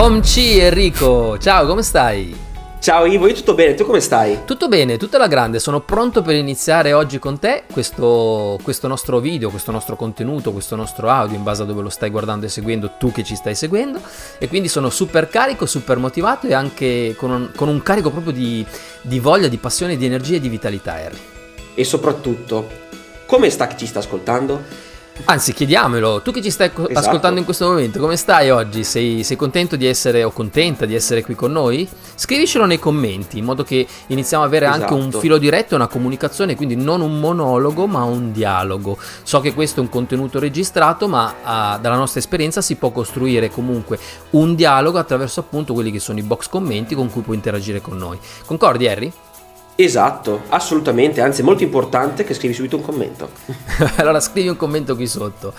Omci Enrico, ciao, come stai? Ciao Ivo, io tutto bene, tu come stai? Tutto bene, tutta la grande, sono pronto per iniziare oggi con te questo, questo, nostro video, questo nostro contenuto, questo nostro audio in base a dove lo stai guardando e seguendo, tu che ci stai seguendo e quindi sono super carico, super motivato e anche con un, con un carico proprio di, di voglia, di passione, di energia e di vitalità Harry. E soprattutto, come sta chi ci sta ascoltando? Anzi, chiediamolo, tu che ci stai esatto. ascoltando in questo momento, come stai oggi? Sei, sei, contento di essere o contenta di essere qui con noi? Scrivicelo nei commenti in modo che iniziamo ad avere esatto. anche un esatto. filo diretto e una comunicazione, quindi non un monologo ma un dialogo. So che questo è un contenuto registrato, ma uh, dalla nostra esperienza si può costruire comunque un dialogo attraverso appunto quelli che sono i box commenti con cui puoi interagire con noi. Concordi Harry? Esatto, assolutamente, anzi è molto importante che scrivi subito un commento. allora scrivi un commento qui sotto.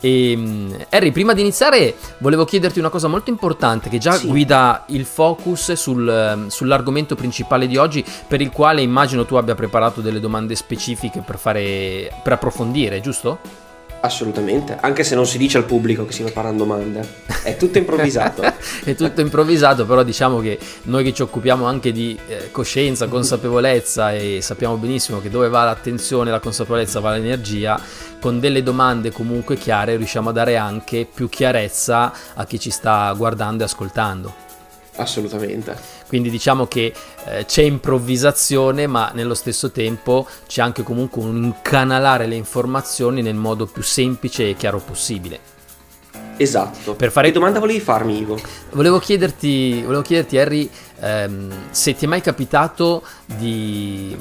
E, ehm, Harry, prima di iniziare volevo chiederti una cosa molto importante che già sì. guida il focus sul, sull'argomento principale di oggi per il quale immagino tu abbia preparato delle domande specifiche per, fare, per approfondire, giusto? Assolutamente, anche se non si dice al pubblico che si preparano domande, è tutto improvvisato. è tutto improvvisato, però diciamo che noi che ci occupiamo anche di eh, coscienza, consapevolezza e sappiamo benissimo che dove va l'attenzione, la consapevolezza va l'energia, con delle domande comunque chiare riusciamo a dare anche più chiarezza a chi ci sta guardando e ascoltando. Assolutamente. Quindi diciamo che eh, c'è improvvisazione, ma nello stesso tempo c'è anche comunque un incanalare le informazioni nel modo più semplice e chiaro possibile. Esatto. Per fare... Che domanda volevi farmi, Ivo? Volevo chiederti, volevo chiederti Harry, ehm, se ti è mai capitato di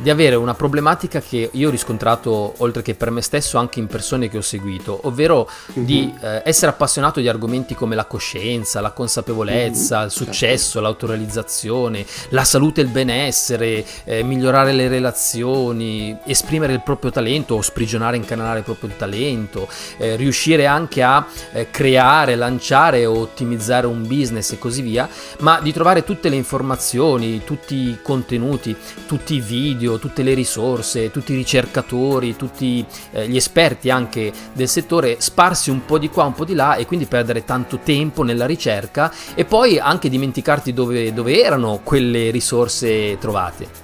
di avere una problematica che io ho riscontrato oltre che per me stesso anche in persone che ho seguito, ovvero mm-hmm. di eh, essere appassionato di argomenti come la coscienza, la consapevolezza, mm-hmm. il successo, certo. l'autorealizzazione, la salute e il benessere, eh, migliorare le relazioni, esprimere il proprio talento o sprigionare e incanalare il proprio talento, eh, riuscire anche a eh, creare, lanciare o ottimizzare un business e così via, ma di trovare tutte le informazioni, tutti i contenuti, tutti i video, studio, tutte le risorse, tutti i ricercatori, tutti eh, gli esperti anche del settore sparsi un po' di qua, un po' di là e quindi perdere tanto tempo nella ricerca e poi anche dimenticarti dove, dove erano quelle risorse trovate.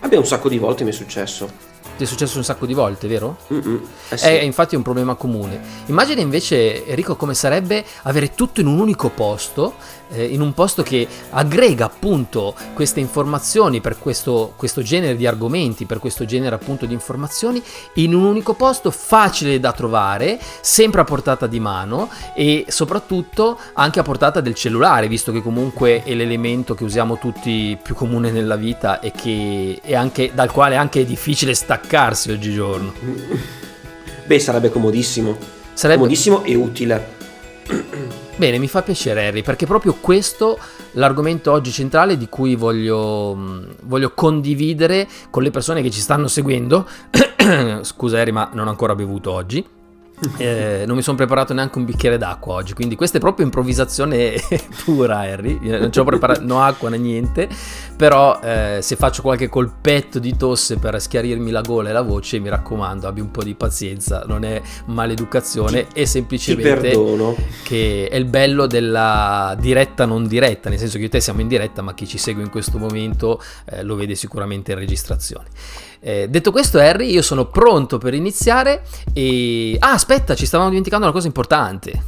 Abbia un sacco di volte mi è successo. Ti è successo un sacco di volte, vero? Eh sì. È infatti un problema comune. Immagina invece, Enrico, come sarebbe avere tutto in un unico posto, eh, in un posto che aggrega appunto queste informazioni per questo, questo, genere di argomenti, per questo genere appunto di informazioni, in un unico posto, facile da trovare, sempre a portata di mano e soprattutto anche a portata del cellulare, visto che comunque è l'elemento che usiamo tutti più comune nella vita e che è anche, dal quale anche è difficile staccare staccarsi oggigiorno. Beh, sarebbe comodissimo. Sarebbe comodissimo e utile. Bene, mi fa piacere Harry, perché proprio questo l'argomento oggi centrale di cui voglio, voglio condividere con le persone che ci stanno seguendo. Scusa Harry, ma non ho ancora bevuto oggi. Eh, non mi sono preparato neanche un bicchiere d'acqua oggi, quindi questa è proprio improvvisazione pura, Harry. Non ci ho preparato no acqua né niente. Però eh, se faccio qualche colpetto di tosse per schiarirmi la gola e la voce, mi raccomando, abbi un po' di pazienza, non è maleducazione, ti, è semplicemente che è il bello della diretta non diretta, nel senso che io e te siamo in diretta, ma chi ci segue in questo momento eh, lo vede sicuramente in registrazione. Eh, detto questo, Harry, io sono pronto per iniziare e... Ah, aspetta, ci stavamo dimenticando una cosa importante.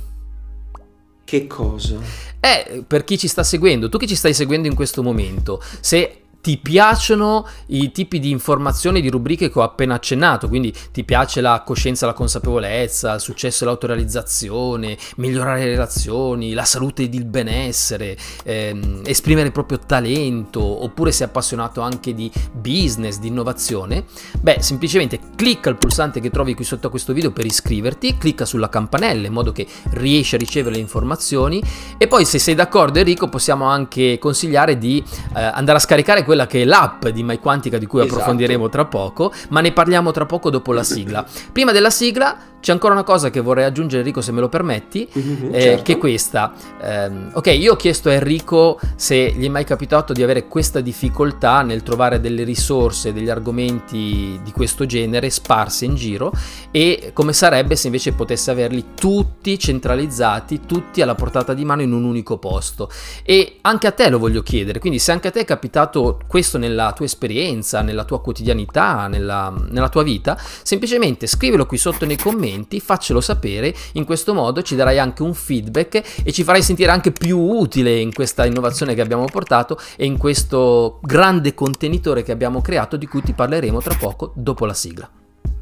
Che cosa? Eh, per chi ci sta seguendo, tu che ci stai seguendo in questo momento, se ti piacciono i tipi di informazioni, di rubriche che ho appena accennato, quindi ti piace la coscienza, la consapevolezza, il successo e l'autorealizzazione, migliorare le relazioni, la salute ed il benessere, ehm, esprimere il proprio talento, oppure sei appassionato anche di business, di innovazione, beh, semplicemente clicca il pulsante che trovi qui sotto a questo video per iscriverti, clicca sulla campanella in modo che riesci a ricevere le informazioni e poi se sei d'accordo Enrico possiamo anche consigliare di eh, andare a scaricare quella quella che è l'app di MyQuantica di cui esatto. approfondiremo tra poco, ma ne parliamo tra poco dopo la sigla. Prima della sigla C'è ancora una cosa che vorrei aggiungere Enrico se me lo permetti, Mhm, eh, certo. che è questa. Ehm, ok, io ho chiesto a Enrico se gli è mai capitato di avere questa difficoltà nel trovare delle risorse, degli argomenti di questo genere sparsi in giro e come sarebbe se invece potesse averli tutti centralizzati, tutti alla portata di mano in un unico posto. E anche a te lo voglio chiedere, quindi se anche a te è capitato questo nella tua esperienza, nella tua quotidianità, nella, nella tua vita, semplicemente scrivilo qui sotto nei commenti, faccelo sapere, in questo modo ci darai anche un feedback e ci farai sentire anche più utile in questa innovazione che abbiamo portato e in questo grande contenitore che abbiamo creato di cui ti parleremo tra poco dopo la sigla.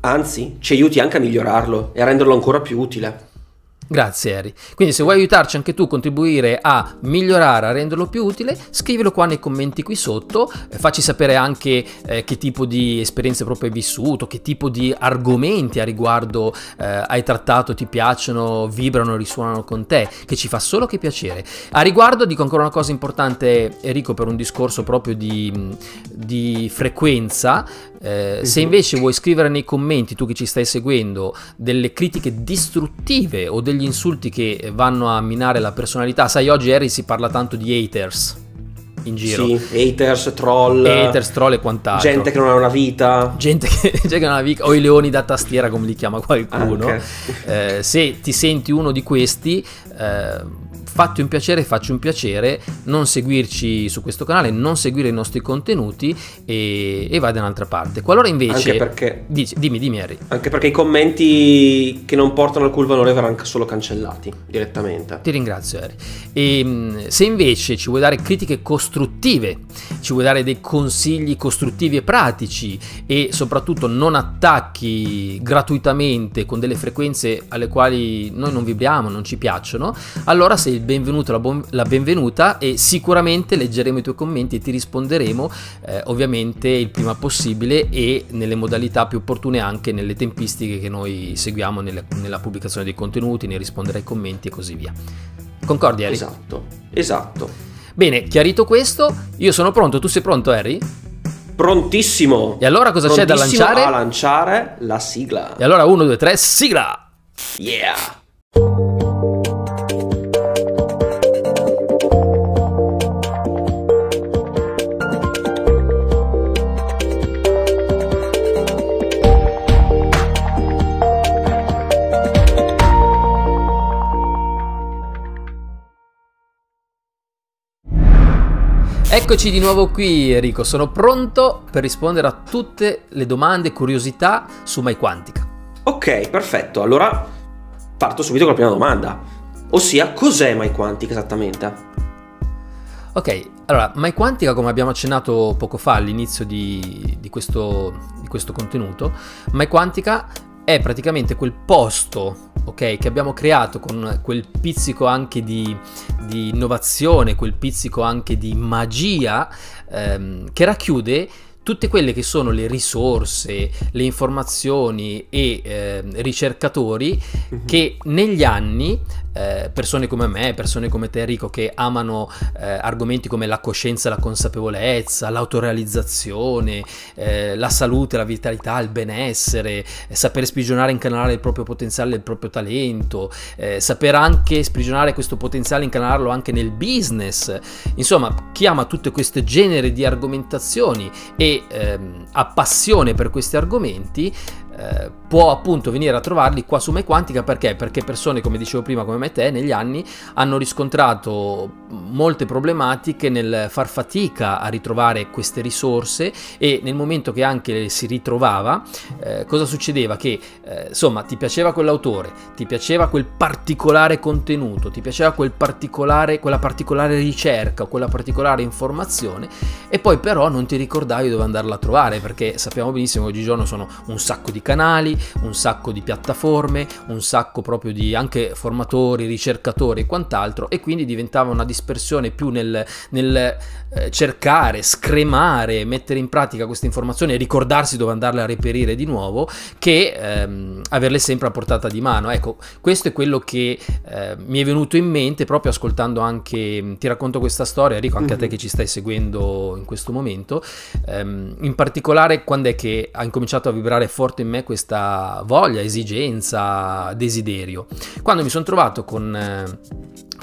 Anzi, ci aiuti anche a migliorarlo e a renderlo ancora più utile. Grazie Harry. Quindi se vuoi aiutarci anche tu a contribuire a migliorare, a renderlo più utile, scrivilo qua nei commenti qui sotto, eh, facci sapere anche eh, che tipo di esperienze proprio hai vissuto, che tipo di argomenti a riguardo eh, hai trattato, ti piacciono, vibrano, risuonano con te, che ci fa solo che piacere. A riguardo dico ancora una cosa importante Enrico per un discorso proprio di, di frequenza, eh, se invece vuoi scrivere nei commenti, tu che ci stai seguendo, delle critiche distruttive o degli insulti che vanno a minare la personalità, sai, oggi Harry si parla tanto di haters in giro. Sì, haters, troll, Haters, troll e quant'altro. gente che non ha una vita. Gente che, gente che non ha vic- o i leoni da tastiera come li chiama qualcuno. Anche. Eh, se ti senti uno di questi, eh, fatti un piacere, facci un piacere, non seguirci su questo canale, non seguire i nostri contenuti e, e vai da un'altra parte. Qualora invece... Anche perché, Dici- dimmi, dimmi Harry. anche perché i commenti che non portano alcun valore verranno solo cancellati direttamente. Ti ringrazio Harry. E, mh, se invece ci vuoi dare critiche costruttive, ci vuoi dare dei consigli costruttivi e pratici e soprattutto non attacchi gratuitamente con delle frequenze alle quali noi non vibriamo, non ci piacciono, allora sei il benvenuto, la, buon- la benvenuta e sicuramente leggeremo i tuoi commenti e ti risponderemo eh, ovviamente il prima possibile e nelle modalità più opportune anche nelle tempistiche che noi seguiamo nelle- nella pubblicazione dei contenuti, nel rispondere ai commenti e così via. Concordi Harry? Esatto, esatto. Bene, chiarito questo, io sono pronto, tu sei pronto Harry? Prontissimo. E allora cosa c'è da Prontissimo lanciare? a lanciare la sigla. E allora 1, 2, 3, sigla! Yeah. Eccoci di nuovo qui Enrico, sono pronto per rispondere a tutte le domande e curiosità su MyQuantica. Ok, perfetto. Allora parto subito con la prima domanda. Ossia, cos'è MyQuantic esattamente? Ok, allora, MyQuantica, come abbiamo accennato poco fa all'inizio di, di questo, di questo contenuto, MyQuantica è praticamente quel posto, ok, che abbiamo creato con quel pizzico anche di, di innovazione, quel pizzico anche di magia, ehm, che racchiude tutte quelle che sono le risorse, le informazioni e ehm, ricercatori Mhm. che negli anni eh, persone come me, persone come te Enrico che amano eh, argomenti come la coscienza, la consapevolezza, l'autorealizzazione, eh, la salute, la vitalità, il benessere, eh, sapere sprigionare e incanalare il proprio potenziale, il proprio talento, eh, saper anche sprigionare questo potenziale e incanalarlo anche nel business. Insomma, chi ama tutte queste generi di argomentazioni e ehm, ha passione per questi argomenti può appunto venire a trovarli qua su MyQuantica perché? Perché persone come dicevo prima come me te negli anni hanno riscontrato molte problematiche nel far fatica a ritrovare queste risorse e nel momento che anche si ritrovava eh, cosa succedeva? Che eh, insomma ti piaceva quell'autore, ti piaceva quel particolare contenuto, ti piaceva quel particolare, quella particolare ricerca, quella particolare informazione e poi però non ti ricordavi dove andarla a trovare perché sappiamo benissimo che oggigiorno sono un sacco di canali, un sacco di piattaforme, un sacco proprio di anche formatori, ricercatori e quant'altro e quindi diventava una dispersione più nel, nel eh, cercare, scremare, mettere in pratica queste informazioni e ricordarsi dove andarle a reperire di nuovo che ehm, averle sempre a portata di mano. Ecco, questo è quello che eh, mi è venuto in mente proprio ascoltando anche, ti racconto questa storia, Enrico, anche a te Mhm. che ci stai seguendo in questo momento, Ehm, in particolare quando è che ha incominciato a vibrare forte in me questa voglia, esigenza, desiderio. Quando mi sono trovato con...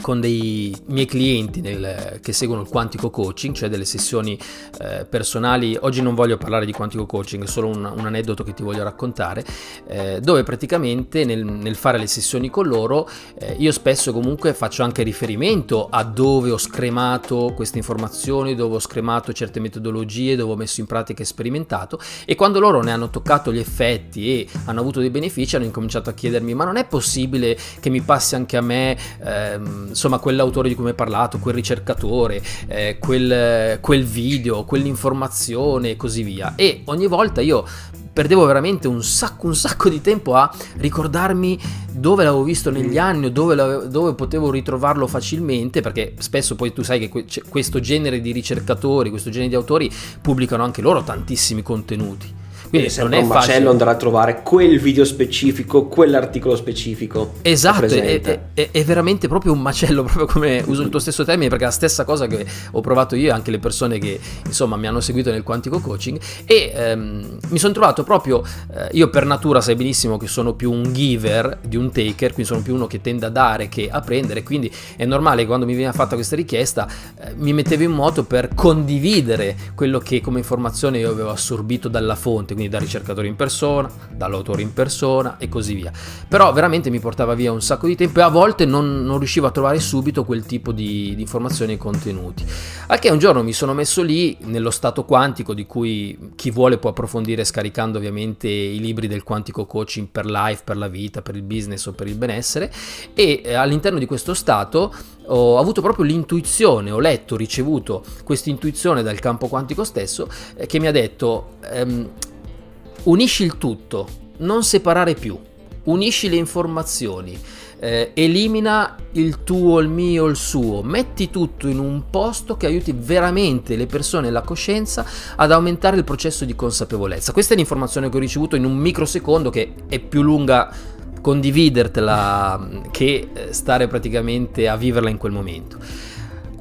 Con dei miei clienti nel, che seguono il quantico coaching, cioè delle sessioni eh, personali. Oggi non voglio parlare di quantico coaching, è solo un, un aneddoto che ti voglio raccontare, eh, dove praticamente nel, nel, fare le sessioni con loro eh, io spesso comunque faccio anche riferimento a dove ho scremato queste informazioni, dove ho scremato certe metodologie, dove ho messo in pratica e sperimentato e quando loro ne hanno toccato gli effetti e hanno avuto dei benefici hanno incominciato a chiedermi ma non è possibile che mi passi anche a me ehm, insomma quell'autore di cui mi hai parlato, quel ricercatore, eh, quel, quel video, quell'informazione e così via. E ogni volta io perdevo veramente un sacco, un sacco di tempo a ricordarmi dove l'avevo visto negli anni o dove, dove, potevo ritrovarlo facilmente, perché spesso poi tu sai che que- questo genere di ricercatori, questo genere di autori pubblicano anche loro tantissimi contenuti. Quindi e non è un macello andare a trovare quel video specifico, quell'articolo specifico. Esatto, è, è, è, veramente proprio un macello, proprio come uso il tuo stesso termine, perché è la stessa cosa che ho provato io e anche le persone che insomma mi hanno seguito nel quantico coaching. E ehm, mi sono trovato proprio, eh, io per natura sai benissimo che sono più un giver di un taker, quindi sono più uno che tende a dare che a prendere, quindi è normale che quando mi viene fatta questa richiesta eh, mi mettevo in moto per condividere quello che come informazione io avevo assorbito dalla fonte quindi da ricercatore in persona, dall'autore in persona e così via. Però veramente mi portava via un sacco di tempo e a volte non, non riuscivo a trovare subito quel tipo di, di, informazioni e contenuti. Al che un giorno mi sono messo lì nello stato quantico di cui chi vuole può approfondire scaricando ovviamente i libri del quantico coaching per life, per la vita, per il business o per il benessere e eh, all'interno di questo stato ho avuto proprio l'intuizione, ho letto, ricevuto questa intuizione dal campo quantico stesso eh, che mi ha detto ehm, Unisci il tutto, non separare più, unisci le informazioni, eh, elimina il tuo, il mio, il suo, metti tutto in un posto che aiuti veramente le persone e la coscienza ad aumentare il processo di consapevolezza. Questa è l'informazione che ho ricevuto in un microsecondo che è più lunga condividertela che eh, stare praticamente a viverla in quel momento.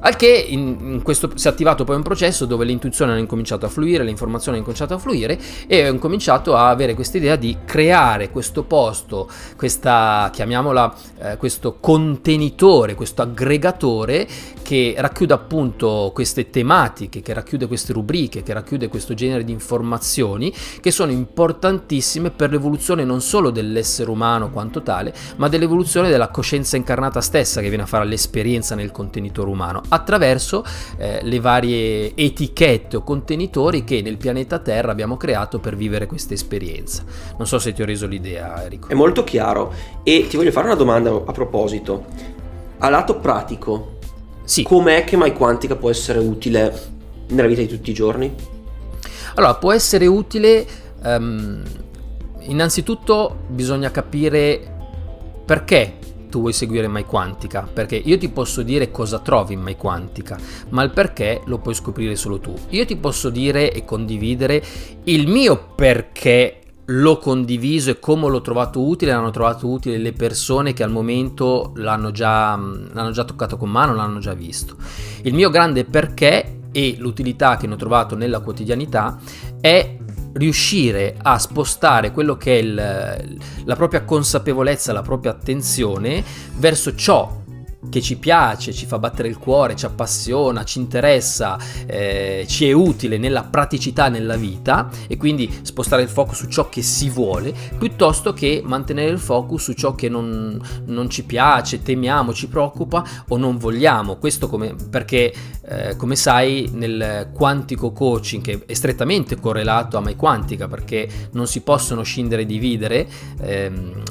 Al che in, in questo, si è attivato poi un processo dove l'intuizione ha incominciato a fluire, l'informazione ha incominciato a fluire e ho incominciato a avere questa idea di creare questo posto, questa, chiamiamola, eh, questo contenitore, questo aggregatore che racchiude appunto queste tematiche, che racchiude queste rubriche, che racchiude questo genere di informazioni che sono importantissime per l'evoluzione non solo dell'essere umano quanto tale, ma dell'evoluzione della coscienza incarnata stessa che viene a fare l'esperienza nel contenitore umano attraverso eh, le varie etichette o contenitori che nel pianeta Terra abbiamo creato per vivere questa esperienza. Non so se ti ho reso l'idea, Enrico. È molto chiaro e ti voglio fare una domanda a proposito. A lato pratico, sì. com'è che Mai Quantica può essere utile nella vita di tutti i giorni? Allora, può essere utile... Um, innanzitutto bisogna capire perché tu vuoi seguire MyQuantica, perché io ti posso dire cosa trovi in MyQuantica, ma il perché lo puoi scoprire solo tu. Io ti posso dire e condividere il mio perché l'ho condiviso e come l'ho trovato utile, l'hanno trovato utile le persone che al momento l'hanno già, l'hanno già toccato con mano, l'hanno già visto. Il mio grande perché e l'utilità che ne ho trovato nella quotidianità è riuscire a spostare quello che è il, la propria consapevolezza, la propria attenzione verso ciò che ci piace, ci fa battere il cuore, ci appassiona, ci interessa, eh, ci è utile nella praticità nella vita e quindi spostare il focus su ciò che si vuole piuttosto che mantenere il focus su ciò che non, non ci piace, temiamo, ci preoccupa o non vogliamo. Questo come, perché eh, come sai nel quantico coaching che è strettamente correlato a MyQuantica perché non si possono scindere e dividere ehm,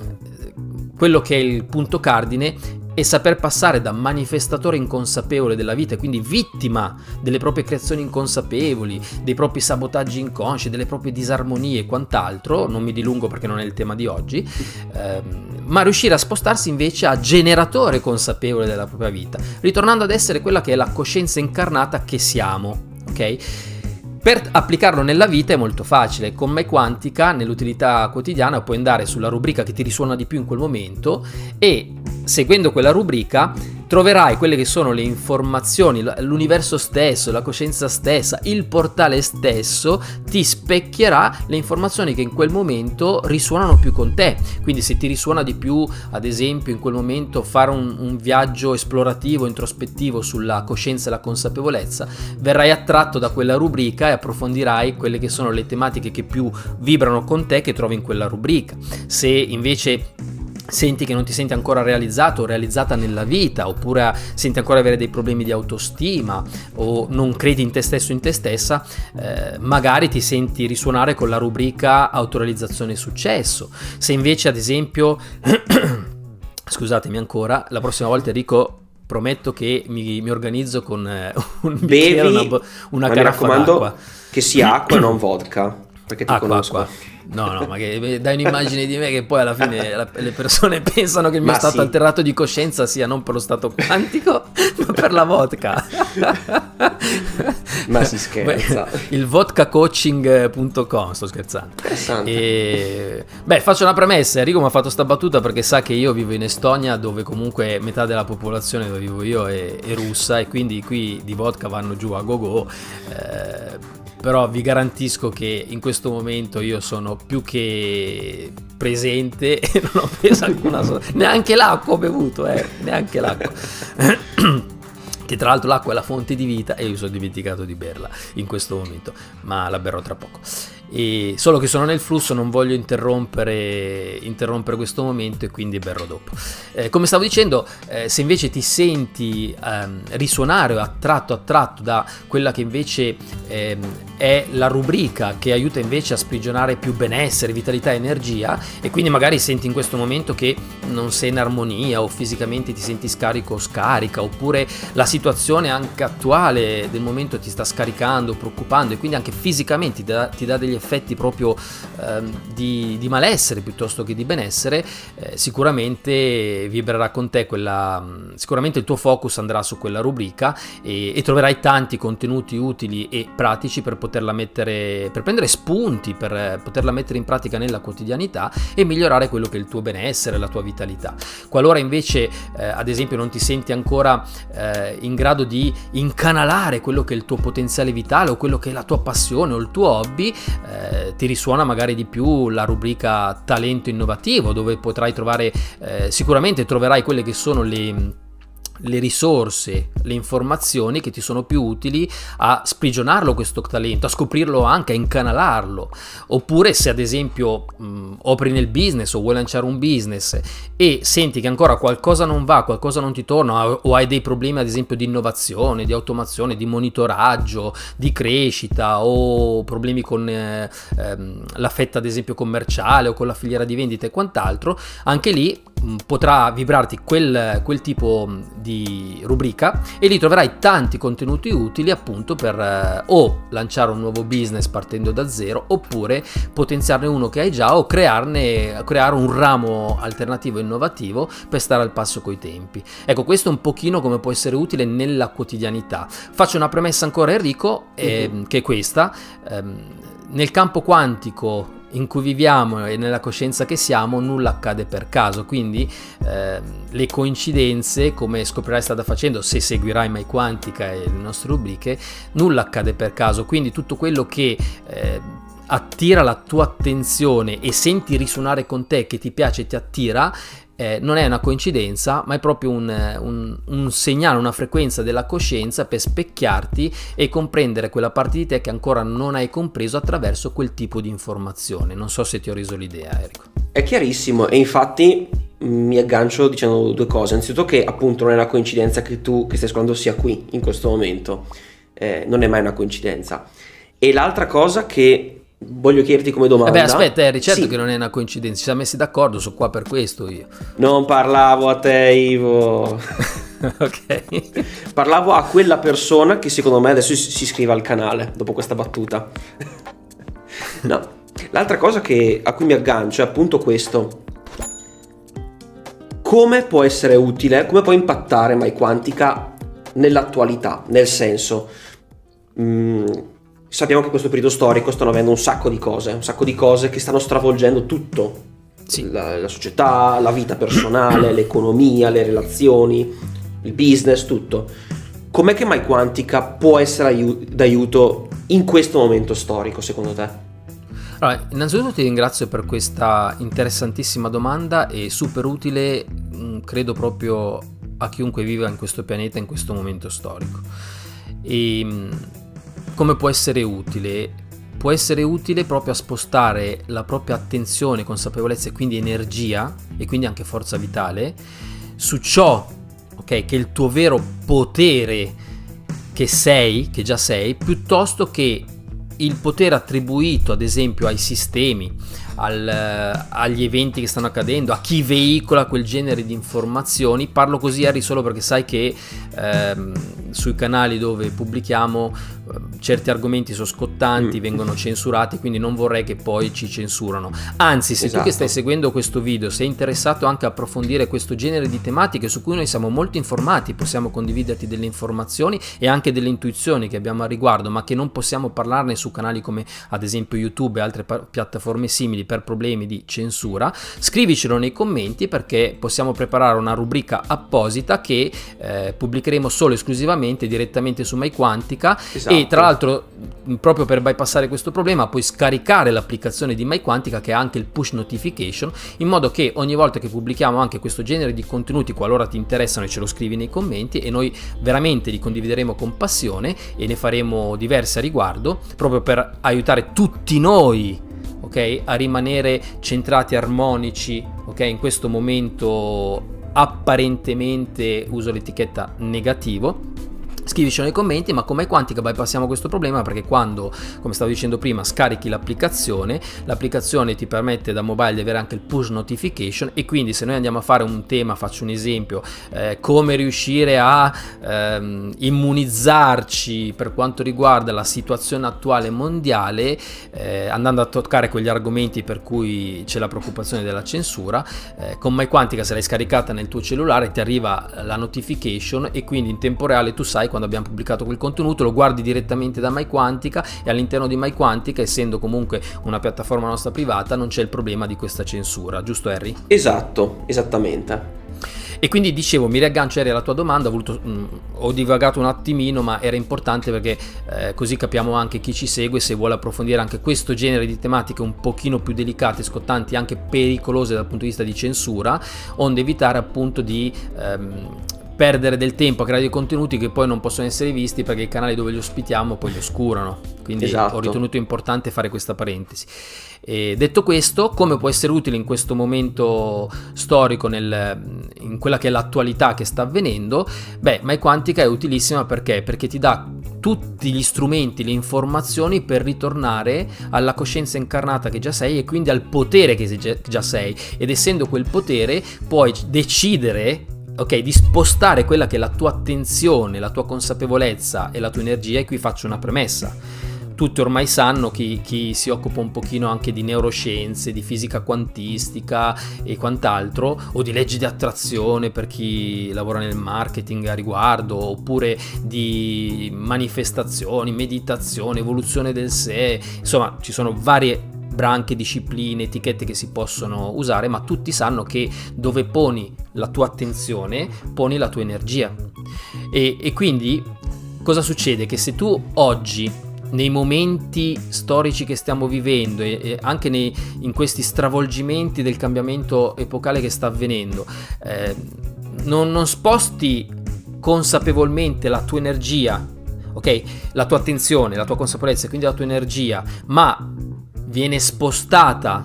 quello che è il punto cardine e saper passare da manifestatore inconsapevole della vita, quindi vittima delle proprie creazioni inconsapevoli, dei propri sabotaggi inconsci, delle proprie disarmonie e quant'altro, non mi dilungo perché non è il tema di oggi, ehm, ma riuscire a spostarsi invece a generatore consapevole della propria vita, ritornando ad essere quella che è la coscienza incarnata che siamo, ok? Per applicarlo nella vita è molto facile, con Me Quantica nell'utilità quotidiana puoi andare sulla rubrica che ti risuona di più in quel momento e seguendo quella rubrica troverai quelle che sono le informazioni, l'universo stesso, la coscienza stessa, il portale stesso ti specchierà le informazioni che in quel momento risuonano più con te. Quindi se ti risuona di più, ad esempio, in quel momento fare un, un viaggio esplorativo, introspettivo sulla coscienza e la consapevolezza, verrai attratto da quella rubrica e approfondirai quelle che sono le tematiche che più vibrano con te che trovi in quella rubrica. Se invece senti che non ti senti ancora realizzato o realizzata nella vita, oppure senti ancora avere dei problemi di autostima o non credi in te stesso in te stessa, eh, magari ti senti risuonare con la rubrica autorealizzazione e successo. Se invece ad esempio, scusatemi ancora, la prossima volta Enrico prometto che mi, mi organizzo con eh, un bicchiere, una, una caraffa d'acqua. Che sia acqua e non vodka, perché ti acqua, conosco. Acqua. No, no, ma che dai un'immagine di me che poi alla fine la, le persone pensano che il mio ma stato sì. alterato di coscienza sia non per lo stato quantico, ma per la vodka. ma si scherza. il vodkacoaching.com, sto scherzando. E, beh, faccio una premessa, Enrico mi ha fatto sta battuta perché sa che io vivo in Estonia dove comunque metà della popolazione dove vivo io è, è russa e quindi qui di vodka vanno giù a go-go. Eh, però vi garantisco che in questo momento io sono più che presente e non ho preso alcuna sola, neanche l'acqua ho bevuto, eh, neanche l'acqua. che tra l'altro l'acqua è la fonte di vita e io sono dimenticato di berla in questo momento, ma la berrò tra poco. E solo che sono nel flusso, non voglio interrompere, interrompere questo momento e quindi berrò dopo. Eh, come stavo dicendo, eh, se invece ti senti ehm, risuonare o attratto attratto da quella che invece ehm, è la rubrica che aiuta invece a sprigionare più benessere, vitalità e energia e quindi magari senti in questo momento che non sei in armonia o fisicamente ti senti scarico o scarica oppure la situazione anche attuale del momento ti sta scaricando, preoccupando e quindi anche fisicamente ti dà, ti dà degli effetti proprio ehm, di, di, malessere piuttosto che di benessere, eh, sicuramente vibrerà con te quella, sicuramente il tuo focus andrà su quella rubrica e, e troverai tanti contenuti utili e pratici per poterla mettere, per prendere spunti, per poterla mettere in pratica nella quotidianità e migliorare quello che è il tuo benessere, la tua vitalità. Qualora invece, eh, ad esempio, non ti senti ancora eh, in grado di incanalare quello che è il tuo potenziale vitale o quello che è la tua passione o il tuo hobby, eh, ti risuona magari di più la rubrica talento innovativo dove potrai trovare eh, sicuramente troverai quelle che sono le le risorse, le informazioni che ti sono più utili a sprigionarlo questo talento, a scoprirlo anche, a incanalarlo. Oppure se ad esempio mh, operi nel business o vuoi lanciare un business e senti che ancora qualcosa non va, qualcosa non ti torna o hai dei problemi ad esempio di innovazione, di automazione, di monitoraggio, di crescita o problemi con eh, ehm, la fetta ad esempio commerciale o con la filiera di vendita e quant'altro, anche lì potrà vibrarti quel, quel, tipo di rubrica e lì troverai tanti contenuti utili appunto per eh, o lanciare un nuovo business partendo da zero oppure potenziarne uno che hai già o crearne, creare un ramo alternativo innovativo per stare al passo coi tempi. Ecco, questo è un pochino come può essere utile nella quotidianità. Faccio una premessa ancora Enrico, eh, uh-huh. che è questa. Eh, nel campo quantico in cui viviamo e nella coscienza che siamo, nulla accade per caso. Quindi eh, le coincidenze, come scoprirai strada facendo se seguirai Mai Quantica e le nostre rubriche, nulla accade per caso. Quindi tutto quello che eh, attira la tua attenzione e senti risuonare con te, che ti piace e ti attira, eh, non è una coincidenza, ma è proprio un, un, un, segnale, una frequenza della coscienza per specchiarti e comprendere quella parte di te che ancora non hai compreso attraverso quel tipo di informazione. Non so se ti ho reso l'idea, Enrico. È chiarissimo e infatti mi aggancio dicendo due cose. Innanzitutto che appunto non è una coincidenza che tu che stai ascoltando sia qui in questo momento, eh, non è mai una coincidenza. E l'altra cosa che voglio chiederti come domanda. Vabbè, aspetta, Harry, certo sì. che non è una coincidenza, ci siamo messi d'accordo, sono qua per questo io. Non parlavo a te, Ivo. ok. Parlavo a quella persona che secondo me adesso si iscrive al canale dopo questa battuta. no. L'altra cosa che, a cui mi aggancio è appunto questo. Come può essere utile, come può impattare Mai Quantica nell'attualità? Nel senso, mh, mm, sappiamo che in questo periodo storico stanno avendo un sacco di cose, un sacco di cose che stanno stravolgendo tutto. Sì. La, la società, la vita personale, l'economia, le relazioni, il business, tutto. Com'è che Mai Quantica può essere aiu- d'aiuto in questo momento storico, secondo te? Allora, innanzitutto ti ringrazio per questa interessantissima domanda e super utile, mm, credo proprio a chiunque viva in questo pianeta in questo momento storico. E mm, come può essere utile? Può essere utile proprio a spostare la propria attenzione, consapevolezza e quindi energia e quindi anche forza vitale su ciò okay, che è il tuo vero potere che sei, che già sei, piuttosto che il potere attribuito ad esempio ai sistemi, al, agli eventi che stanno accadendo, a chi veicola quel genere di informazioni. Parlo così Harry solo perché sai che ehm, sui canali dove pubblichiamo ehm, certi argomenti sono scottanti, mm. vengono censurati, quindi non vorrei che poi ci censurano. Anzi, se esatto. tu che stai esatto. seguendo questo video sei interessato anche a approfondire questo genere di tematiche su cui noi siamo molto informati, possiamo condividerti delle informazioni e anche delle intuizioni che abbiamo a riguardo, ma che non possiamo parlarne su canali come ad esempio YouTube e altre pa- piattaforme simili per problemi di censura, scrivicelo nei commenti perché possiamo preparare una rubrica apposita che eh, pubblicheremo solo esclusivamente direttamente su MyQuantica esatto. e tra l'altro proprio per bypassare questo problema puoi scaricare l'applicazione di MyQuantica che ha anche il push notification in modo che ogni volta che pubblichiamo anche questo genere di contenuti qualora ti interessano e ce lo scrivi nei commenti e noi veramente li condivideremo con passione e ne faremo diverse a riguardo proprio per aiutare tutti noi ok? A rimanere centrati, armonici, ok? In questo momento apparentemente uso l'etichetta negativo Scrivici nei commenti, ma come Quantica bypassiamo questo problema? Perché quando, come stavo dicendo prima, scarichi l'applicazione, l'applicazione ti permette da mobile di avere anche il push notification e quindi se noi andiamo a fare un tema, faccio un esempio, eh, come riuscire a ehm, immunizzarci per quanto riguarda la situazione attuale mondiale, eh, andando a toccare quegli argomenti per cui c'è la preoccupazione della censura, eh, con MyQuantica se l'hai scaricata nel tuo cellulare ti arriva la notification e quindi in tempo reale tu sai quando abbiamo pubblicato quel contenuto, lo guardi direttamente da MyQuantica e all'interno di MyQuantica, essendo comunque una piattaforma nostra privata, non c'è il problema di questa censura, giusto Harry? Esatto, esattamente. E quindi dicevo, mi riaggancio alla tua domanda, ho, voluto, mh, mm, ho, divagato un attimino, ma era importante perché eh, così capiamo anche chi ci segue se vuole approfondire anche questo genere di tematiche un pochino più delicate, scottanti, anche pericolose dal punto di vista di censura, onde evitare appunto di ehm, perdere del tempo a creare dei contenuti che poi non possono essere visti perché i canali dove li ospitiamo poi li oscurano. Quindi esatto. ho ritenuto importante fare questa parentesi. E detto questo, come può essere utile in questo momento storico, nel, in quella che è l'attualità che sta avvenendo? Beh, MyQuantica è utilissima perché? Perché ti dà tutti gli strumenti, le informazioni per ritornare alla coscienza incarnata che già sei e quindi al potere che già sei. Ed essendo quel potere, puoi decidere ok, di spostare quella che è la tua attenzione, la tua consapevolezza e la tua energia, e qui faccio una premessa. Tutti ormai sanno, chi, chi si occupa un pochino anche di neuroscienze, di fisica quantistica e quant'altro, o di leggi di attrazione per chi lavora nel marketing a riguardo, oppure di manifestazioni, meditazione, evoluzione del sé, insomma ci sono varie branche, discipline, etichette che si possono usare, ma tutti sanno che dove poni la tua attenzione, poni la tua energia. E, e quindi cosa succede? Che se tu oggi nei momenti storici che stiamo vivendo e, anche nei, in questi stravolgimenti del cambiamento epocale che sta avvenendo, eh, non, non sposti consapevolmente la tua energia, ok? La tua attenzione, la tua consapevolezza, quindi la tua energia, ma viene spostata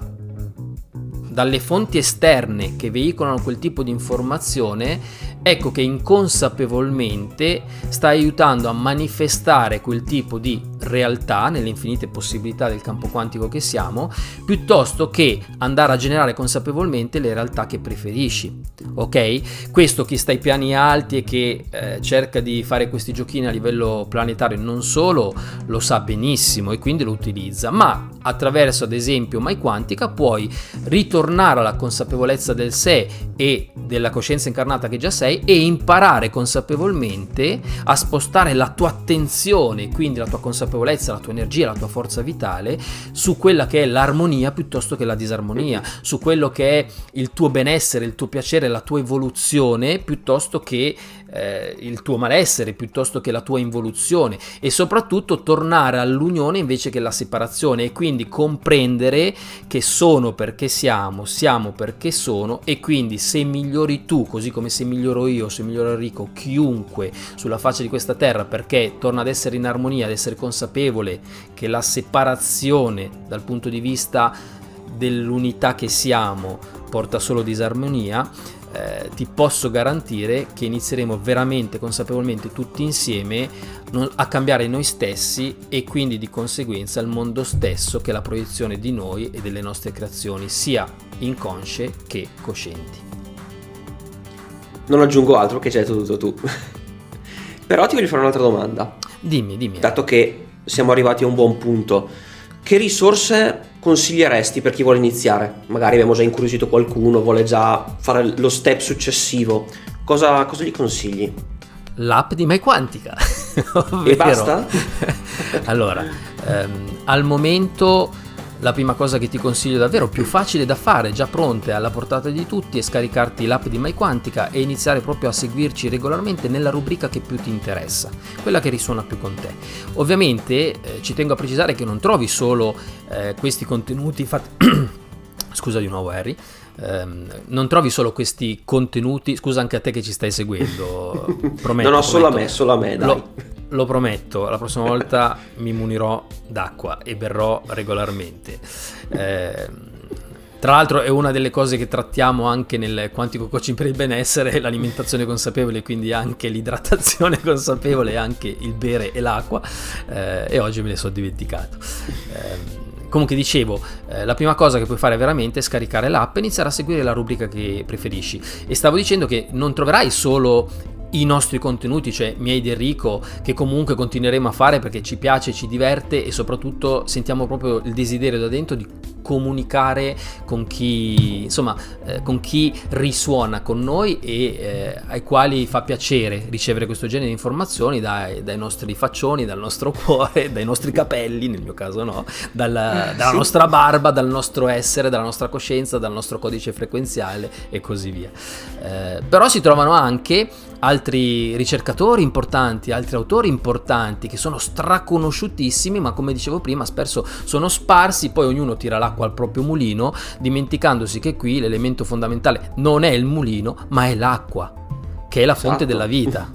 dalle fonti esterne che veicolano quel tipo di informazione, ecco che inconsapevolmente sta aiutando a manifestare quel tipo di realtà nelle infinite possibilità del campo quantico che siamo, piuttosto che andare a generare consapevolmente le realtà che preferisci. Ok? Questo chi sta ai piani alti e che eh, cerca di fare questi giochini a livello planetario non solo lo sa benissimo e quindi lo utilizza, ma attraverso ad esempio MyQuantica puoi ritornare alla consapevolezza del sé e della coscienza incarnata che già sei e imparare consapevolmente a spostare la tua attenzione, quindi la tua consapevolezza, la tua energia, la tua forza vitale su quella che è l'armonia piuttosto che la disarmonia, su quello che è il tuo benessere, il tuo piacere, la tua evoluzione piuttosto che eh, il tuo malessere piuttosto che la tua involuzione e soprattutto tornare all'unione invece che alla separazione e quindi comprendere che sono perché siamo, siamo perché sono e quindi se migliori tu così come se miglioro io, se migliora Enrico, chiunque sulla faccia di questa terra perché torna ad essere in armonia, ad essere consapevole che la separazione dal punto di vista dell'unità che siamo porta solo disarmonia, eh, ti posso garantire che inizieremo veramente consapevolmente tutti insieme a cambiare noi stessi e quindi di conseguenza il mondo stesso che è la proiezione di noi e delle nostre creazioni, sia inconsce che coscienti. Non aggiungo altro che ci hai tutto tu. Però ti voglio fare un'altra domanda. Dimmi, dimmi. Dato che siamo arrivati a un buon punto, che risorse consiglieresti per chi vuole iniziare? Magari abbiamo già incuriosito qualcuno, vuole già fare lo step successivo. Cosa, cosa gli consigli? L'app di MyQuantica. e basta? allora, ehm, al momento la prima cosa che ti consiglio davvero più facile da fare, già pronte alla portata di tutti, è scaricarti l'app di MyQuantica e iniziare proprio a seguirci regolarmente nella rubrica che più ti interessa, quella che risuona più con te. Ovviamente eh, ci tengo a precisare che non trovi solo eh, questi contenuti fatti... Scusa di nuovo Harry. Um, non trovi solo questi contenuti, scusa anche a te che ci stai seguendo, prometto. no, no, solo a me, solo a me, dai. Lo, lo prometto, la prossima volta mi munirò d'acqua e berrò regolarmente. Eh, tra l'altro è una delle cose che trattiamo anche nel quantico coaching per il benessere, l'alimentazione consapevole, quindi anche l'idratazione consapevole, anche il bere e l'acqua, eh, e oggi me ne sono dimenticato. Eh, Comunque dicevo, eh, la prima cosa che puoi fare veramente è scaricare l'app e iniziare a seguire la rubrica che preferisci. E stavo dicendo che non troverai solo i nostri contenuti, cioè miei di Enrico, che comunque continueremo a fare perché ci piace, ci diverte e soprattutto sentiamo proprio il desiderio da dentro di comunicare con chi, insomma, eh, con chi risuona con noi e eh, ai quali fa piacere ricevere questo genere di informazioni dai, dai, nostri faccioni, dal nostro cuore, dai nostri capelli, nel mio caso no, dalla, dalla sì. nostra barba, dal nostro essere, dalla nostra coscienza, dal nostro codice frequenziale e così via. Eh, però si trovano anche altri ricercatori importanti, altri autori importanti che sono straconosciutissimi, ma come dicevo prima, spesso sono sparsi, poi ognuno tira l'acqua al proprio mulino, dimenticandosi che qui l'elemento fondamentale non è il mulino, ma è l'acqua, che è la fonte esatto. della vita.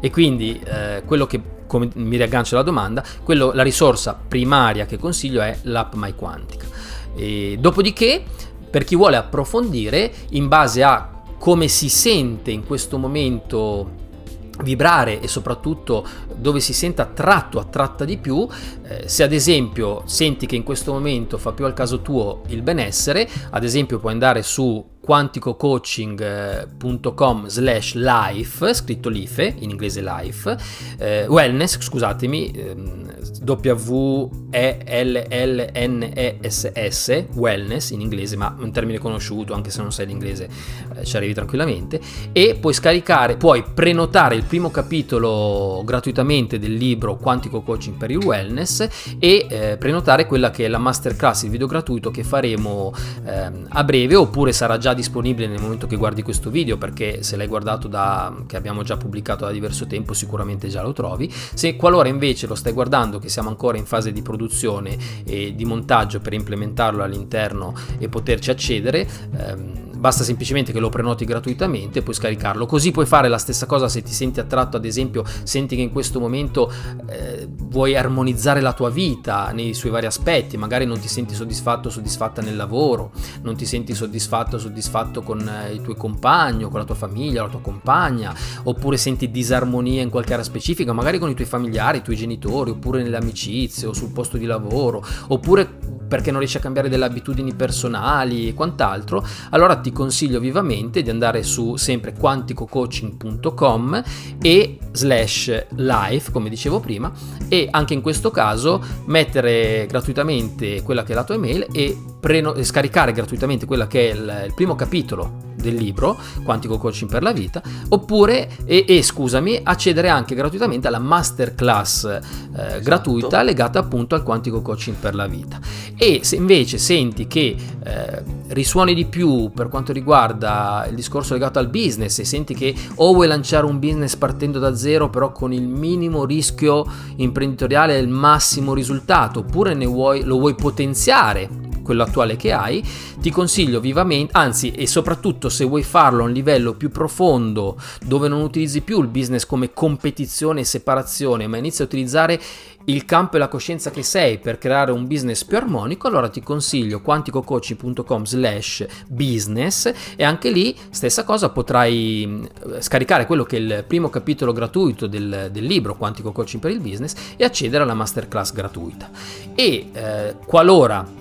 E quindi eh, quello che come mi riaggancio alla domanda, quello, la risorsa primaria che consiglio è l'app MyQuantica. E dopodiché, per chi vuole approfondire, in base a come si sente in questo momento vibrare e soprattutto dove si sente attratto, attratta di più, eh, se ad esempio senti che in questo momento fa più al caso tuo il benessere, ad esempio puoi andare su quanticocoaching.com slash life, scritto life, in inglese life, eh, wellness, scusatemi, ehm, W-E-L-L-N-E-S-S, wellness in inglese, ma un termine conosciuto, anche se non sai l'inglese eh, ci arrivi tranquillamente, e puoi scaricare, puoi prenotare il primo capitolo gratuitamente del libro Quantico Coaching per il Wellness e eh, prenotare quella che è la masterclass, il video gratuito che faremo eh, a breve, oppure sarà già disponibile nel momento che guardi questo video perché se l'hai guardato da che abbiamo già pubblicato da diverso tempo sicuramente già lo trovi. Se qualora invece lo stai guardando che siamo ancora in fase di produzione e di montaggio per implementarlo all'interno e poterci accedere ehm, basta semplicemente che lo prenoti gratuitamente e puoi scaricarlo. Così puoi fare la stessa cosa se ti senti attratto, ad esempio, senti che in questo momento eh, vuoi armonizzare la tua vita nei suoi vari aspetti, magari non ti senti soddisfatto o soddisfatta nel lavoro, non ti senti soddisfatto o soddisfatto con eh, i tuoi compagni o con la tua famiglia, la tua compagna, oppure senti disarmonia in qualche area specifica, magari con i tuoi familiari, i tuoi genitori, oppure nelle amicizie o sul posto di lavoro, oppure perché non riesci a cambiare delle abitudini personali e quant'altro, allora ti consiglio vivamente di andare su sempre quanticocoaching.com e slash life, come dicevo prima, e anche in questo caso mettere gratuitamente quella che è la tua email e preno- scaricare gratuitamente quella che è il, il primo capitolo del libro Quantico Coaching per la vita oppure e, e scusami accedere anche gratuitamente alla masterclass eh, esatto. gratuita legata appunto al Quantico Coaching per la vita e se invece senti che eh, risuoni di più per quanto riguarda il discorso legato al business e senti che o vuoi lanciare un business partendo da zero però con il minimo rischio imprenditoriale e il massimo risultato oppure vuoi, lo vuoi potenziare quello attuale che hai, ti consiglio vivamente, anzi e soprattutto se vuoi farlo a un livello più profondo, dove non utilizzi più il business come competizione e separazione, ma inizi a utilizzare il campo e la coscienza che sei per creare un business più armonico, allora ti consiglio quanticocoaching.com slash business e anche lì stessa cosa potrai mm, scaricare quello che è il primo capitolo gratuito del, del libro Quantico Coaching per il Business e accedere alla masterclass gratuita. E eh, qualora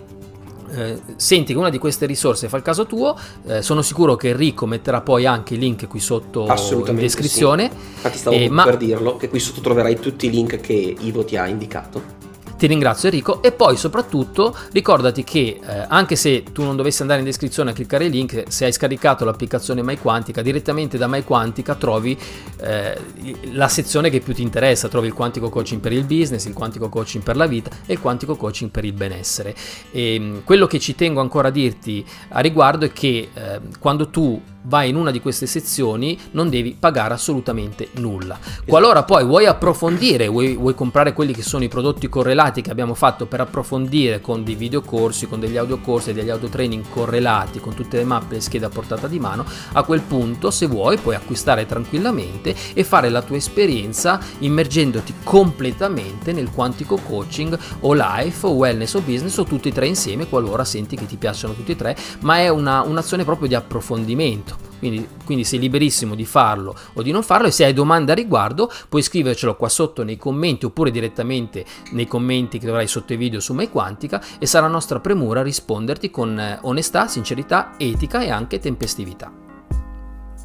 eh, senti che una di queste risorse fa il caso tuo, eh, sono sicuro che Enrico metterà poi anche i link qui sotto in descrizione. Sì. Infatti stavo eh, ma... per dirlo, che qui sotto troverai tutti i link che Ivo ti ha indicato. Ti ringrazio Enrico e poi soprattutto ricordati che eh, anche se tu non dovessi andare in descrizione a cliccare il link, se hai scaricato l'applicazione MyQuantica, direttamente da MyQuantica trovi eh, la sezione che più ti interessa, trovi il quantico coaching per il business, il quantico coaching per la vita e il quantico coaching per il benessere. E, ehm, quello che ci tengo ancora a dirti a riguardo è che eh, quando tu vai in una di queste sezioni non devi pagare assolutamente nulla. Qualora poi vuoi approfondire, vuoi, vuoi, comprare quelli che sono i prodotti correlati che abbiamo fatto per approfondire con dei videocorsi, con degli audiocorsi e degli autotraining correlati, con tutte le mappe e schede a portata di mano, a quel punto se vuoi puoi acquistare tranquillamente e fare la tua esperienza immergendoti completamente nel quantico coaching o life o wellness o business o tutti e tre insieme qualora senti che ti piacciono tutti e tre, ma è una, un'azione proprio di approfondimento quindi, quindi, sei liberissimo di farlo o di non farlo e se hai domande a riguardo puoi scrivercelo qua sotto nei commenti oppure direttamente nei commenti che dovrai sotto i video su MyQuantica e sarà nostra premura risponderti con eh, onestà, sincerità, etica e anche tempestività.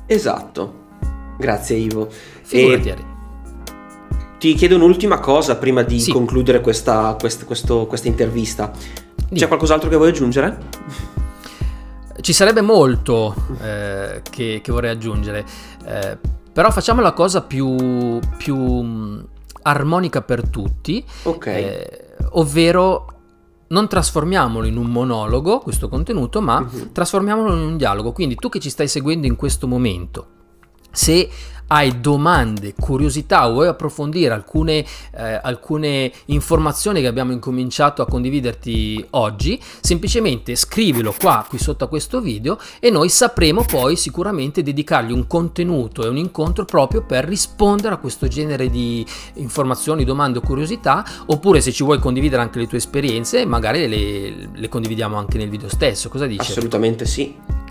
Esatto. Grazie Ivo. Figurati. E... Ti chiedo un'ultima cosa prima di sì. concludere questa, questa, questo, questa intervista. C'è qualcos'altro che vuoi aggiungere? Ci sarebbe molto eh, che, che, vorrei aggiungere, eh, però facciamo la cosa più, più mm, armonica per tutti, okay. eh, ovvero non trasformiamolo in un monologo, questo contenuto, ma uh-huh. trasformiamolo in un dialogo. Quindi tu che ci stai seguendo in questo momento, se hai domande, curiosità vuoi approfondire alcune, eh, alcune informazioni che abbiamo incominciato a condividerti oggi, semplicemente scrivilo qua, qui sotto a questo video e noi sapremo poi sicuramente dedicargli un contenuto e un incontro proprio per rispondere a questo genere di informazioni, domande o curiosità, oppure se ci vuoi condividere anche le tue esperienze, magari le, le condividiamo anche nel video stesso. Cosa dici? Assolutamente sì.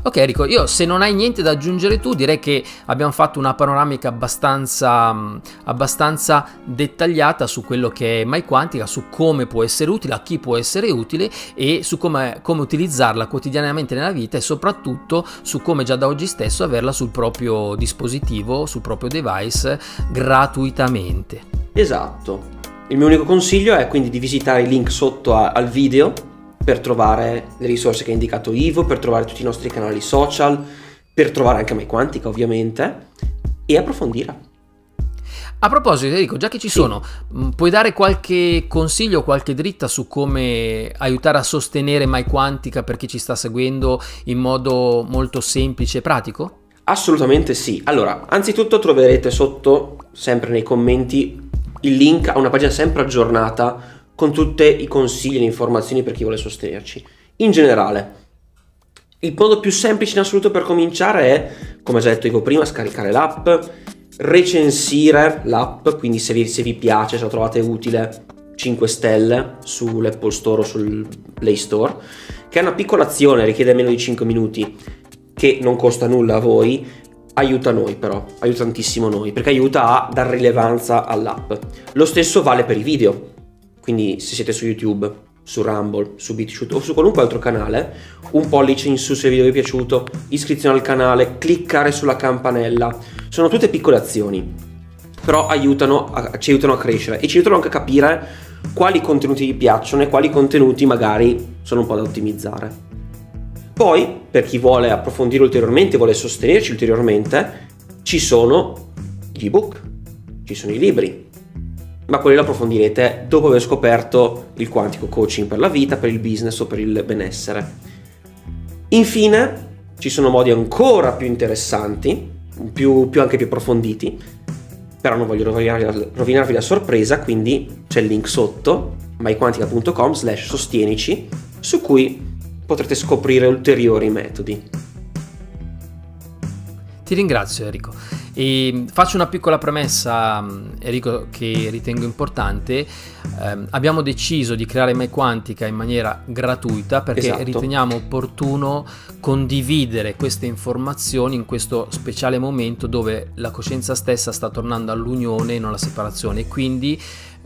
Ok Enrico, io se non hai niente da aggiungere tu direi che abbiamo fatto una panoramica abbastanza, mm, abbastanza dettagliata su quello che è MyQuantica, su come può essere utile, a chi può essere utile e su come, come utilizzarla quotidianamente nella vita e soprattutto su come già da oggi stesso averla sul proprio dispositivo, sul proprio device gratuitamente. Esatto. Il mio unico consiglio è quindi di visitare il link sotto a, al video per trovare le risorse che ha indicato Ivo, per trovare tutti i nostri canali social, per trovare anche MyQuantica ovviamente e approfondire. A proposito, Enrico, già che ci sì. sono, mm, puoi dare qualche consiglio, qualche dritta su come aiutare a sostenere MyQuantica per chi ci sta seguendo in modo molto semplice e pratico? Assolutamente sì. Allora, anzitutto troverete sotto, sempre nei commenti, il link a una pagina sempre aggiornata con tutti i consigli e le informazioni per chi vuole sostenerci. In generale, il modo più semplice in assoluto per cominciare è, come già detto io prima, scaricare l'app, recensire l'app, quindi se vi, se vi piace, se la trovate utile, 5 stelle sull'Apple Store o sul Play Store, che è una piccola azione, richiede meno di 5 minuti, che non costa nulla a voi, aiuta noi però, aiuta tantissimo noi, perché aiuta a dare rilevanza all'app. Lo stesso vale per i video quindi se siete su YouTube, su Rumble, su BitChute o su qualunque altro canale, un pollice in su se il video vi è piaciuto, iscrizione al canale, cliccare sulla campanella. Sono tutte piccole azioni, però aiutano a, ci aiutano a crescere e ci aiutano anche a capire quali contenuti vi piacciono e quali contenuti magari sono un po' da ottimizzare. Poi, per chi vuole approfondire ulteriormente, vuole sostenerci ulteriormente, ci sono gli ebook, ci sono i libri, ma quelli lo approfondirete dopo aver scoperto il quantico coaching per la vita, per il business o per il benessere. Infine, ci sono modi ancora più interessanti, più, più anche più approfonditi, però non voglio rovinarvi, rovinarvi la sorpresa, quindi c'è il link sotto, myquantica.com slash sostienici, su cui potrete scoprire ulteriori metodi. Ti ringrazio Enrico. E faccio una piccola premessa, Enrico, che ritengo importante. Eh, abbiamo deciso di creare Mai Quantica in maniera gratuita perché esatto. riteniamo opportuno condividere queste informazioni in questo speciale momento dove la coscienza stessa sta tornando all'unione e non alla separazione. quindi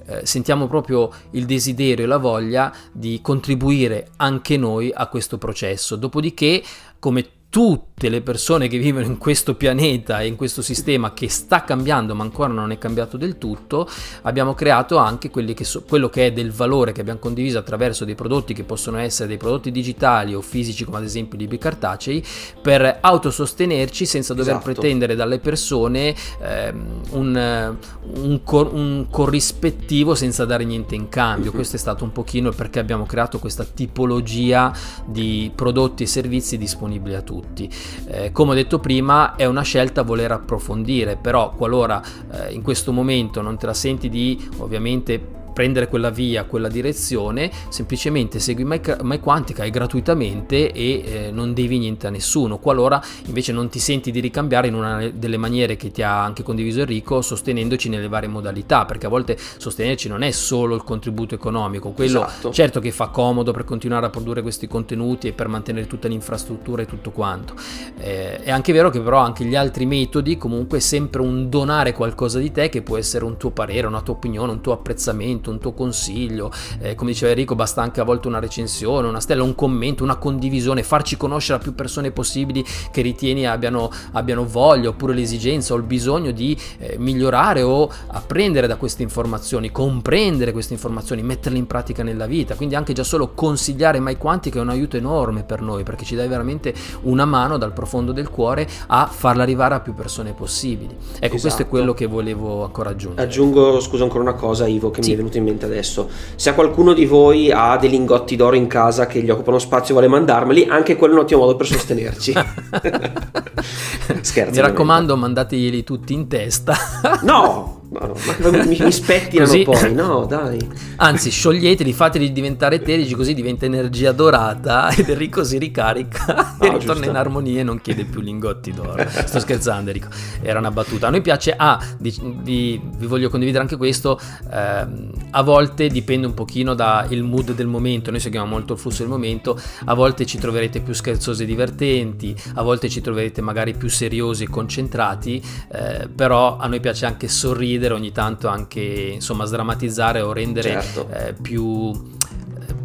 eh, sentiamo proprio il desiderio e la voglia di contribuire anche noi a questo processo. Dopodiché, come tutte le persone che vivono in questo pianeta e in questo sistema che sta cambiando ma ancora non è cambiato del tutto, abbiamo creato anche che so, quello che è del valore che abbiamo condiviso attraverso dei prodotti che possono essere dei prodotti digitali o fisici come ad esempio i libri cartacei per autosostenerci senza dover esatto. pretendere dalle persone ehm, un, un, cor- un, corrispettivo senza dare niente in cambio. Mm-hmm. Questo è stato un pochino perché abbiamo creato questa tipologia di prodotti e servizi disponibili a tutti tutti. Eh, come ho detto prima è una scelta voler approfondire, però qualora eh, in questo momento non te la senti di ovviamente prendere quella via, quella direzione, semplicemente segui My, Quantica e gratuitamente e eh, non devi niente a nessuno. Qualora invece non ti senti di ricambiare in una delle maniere che ti ha anche condiviso Enrico, sostenendoci nelle varie modalità, perché a volte sostenerci non è solo il contributo economico, quello esatto. certo che fa comodo per continuare a produrre questi contenuti e per mantenere tutta l'infrastruttura e tutto quanto. Eh, è anche vero che però anche gli altri metodi comunque è sempre un donare qualcosa di te che può essere un tuo parere, una tua opinione, un tuo apprezzamento commento, un tuo consiglio, eh, come diceva Enrico basta anche a volte una recensione, una stella, un commento, una condivisione, farci conoscere a più persone possibili che ritieni abbiano, abbiano voglia oppure l'esigenza o il bisogno di eh, migliorare o apprendere da queste informazioni, comprendere queste informazioni, metterle in pratica nella vita, quindi anche già solo consigliare mai quanti è un aiuto enorme per noi perché ci dai veramente una mano dal profondo del cuore a farla arrivare a più persone possibili. Ecco, esatto. questo è esatto. quello che volevo ancora aggiungere. Aggiungo, scusa ancora una cosa Ivo che sì. mi è venuto venuto in mente adesso. Se qualcuno di voi ha dei lingotti d'oro in casa che gli occupano spazio e vuole mandarmeli, anche quello è un ottimo modo per sostenerci. Scherzo. Mi raccomando, mandateglieli tutti in testa. no! No, no, ma mi, mi spettinano così, poi, no, dai. Anzi, scioglieteli, fateli diventare eterici, così diventa energia dorata ed Enrico si ricarica no, e ritorna giusto. in armonia e non chiede più lingotti d'oro. Sto scherzando, Enrico, era una battuta. A noi piace, ah, di, di, vi voglio condividere anche questo, eh, a volte dipende un pochino dal mood del momento, noi seguiamo molto il flusso del momento, a volte ci troverete più scherzosi e divertenti, a volte ci troverete magari più seriosi e concentrati, eh, però a noi piace anche sorridere ridere, ogni tanto anche insomma sdrammatizzare o rendere certo. eh, più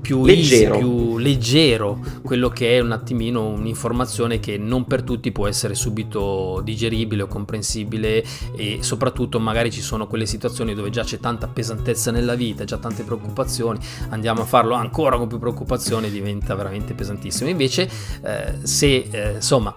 più leggero. Easy, più leggero quello che è un attimino un'informazione che non per tutti può essere subito digeribile o comprensibile e soprattutto magari ci sono quelle situazioni dove già c'è tanta pesantezza nella vita, già tante preoccupazioni, andiamo a farlo ancora con più preoccupazione diventa veramente pesantissimo. Invece eh, se eh, insomma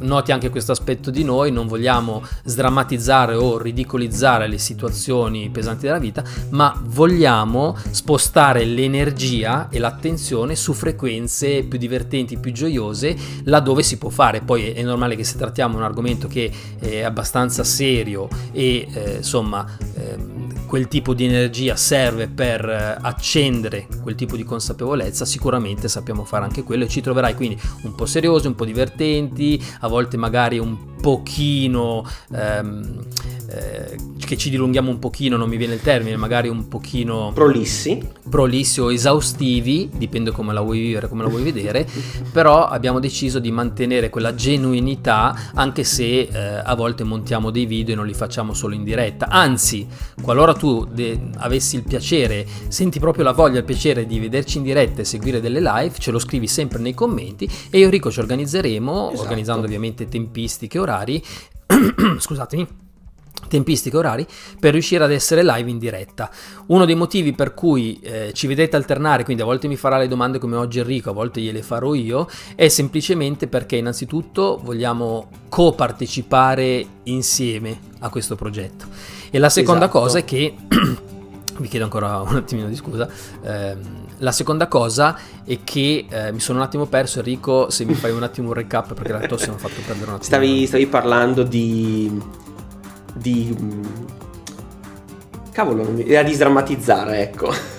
noti anche questo aspetto di noi, non vogliamo sdrammatizzare o ridicolizzare le situazioni pesanti della vita, ma vogliamo spostare l'energia e l'attenzione su frequenze più divertenti, più gioiose, laddove si può fare. Poi è normale che se trattiamo un argomento che è abbastanza serio e eh, insomma... Eh, quel tipo di energia serve per eh, accendere quel tipo di consapevolezza, sicuramente sappiamo fare anche quello e ci troverai quindi un po' seriosi, un po' divertenti, a volte magari un pochino ehm, eh, che ci dilunghiamo un pochino, non mi viene il termine, magari un pochino prolissi, prolissi o esaustivi, dipende come la vuoi vivere, come la vuoi vedere, però abbiamo deciso di mantenere quella genuinità anche se eh, a volte montiamo dei video e non li facciamo solo in diretta. Anzi, qualora tu de- avessi il piacere, senti proprio la voglia, il piacere di vederci in diretta e seguire delle live, ce lo scrivi sempre nei commenti e io e Rico ci organizzeremo, esatto. organizzando ovviamente tempistiche, orari, scusatemi tempistiche orari per riuscire ad essere live in diretta. Uno dei motivi per cui eh, ci vedete alternare, quindi a volte mi farà le domande come oggi Enrico, a volte gliele farò io, è semplicemente perché innanzitutto vogliamo copartecipare insieme a questo progetto. E la seconda esatto. cosa è che vi chiedo ancora un attimino di scusa. Eh, la seconda cosa è che eh, mi sono un attimo perso, Enrico. Se mi fai un attimo un recap, perché la tosse mi ha fatto perdere un attimo. Stavi, stavi parlando di. di. Cavolo, era di sdrammatizzare, ecco.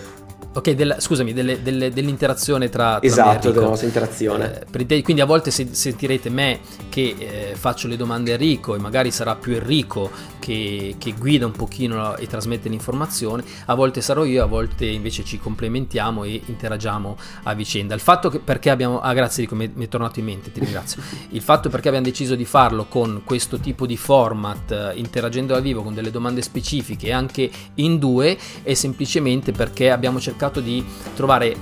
Ok, della, scusami, delle, delle, dell'interazione tra, tra Esatto, della nostra interazione. Eh, quindi a volte se, sentirete me che eh, faccio le domande a Enrico e magari sarà più Enrico che, che, guida un pochino e trasmette l'informazione, a volte sarò io, a volte invece ci complementiamo e interagiamo a vicenda. Il fatto che perché abbiamo... Ah grazie Enrico, mi, mi è tornato in mente, ti ringrazio. Il fatto perché abbiamo deciso di farlo con questo tipo di format, eh, interagendo dal vivo con delle domande specifiche anche in due, è semplicemente perché abbiamo cercato cercato di trovare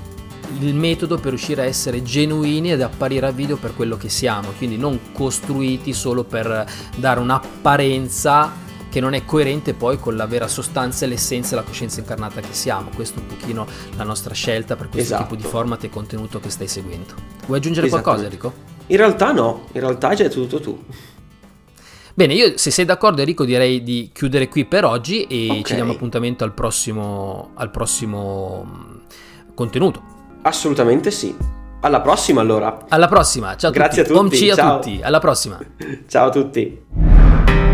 il metodo per riuscire a essere genuini ed apparire a video per quello che siamo, quindi non costruiti solo per dare un'apparenza che non è coerente poi con la vera sostanza e l'essenza e la coscienza incarnata che siamo. Questa è un pochino la nostra scelta per questo esatto. tipo di format e contenuto che stai seguendo. Vuoi aggiungere qualcosa Enrico? In realtà no, in realtà hai già tutto tu. Bene, io se sei d'accordo Enrico direi di chiudere qui per oggi e okay. ci diamo appuntamento al prossimo, al prossimo mm, contenuto. Assolutamente sì. Alla prossima allora. Alla prossima, ciao a Grazie tutti. a tutti. Ciao. a tutti, alla prossima. ciao a tutti.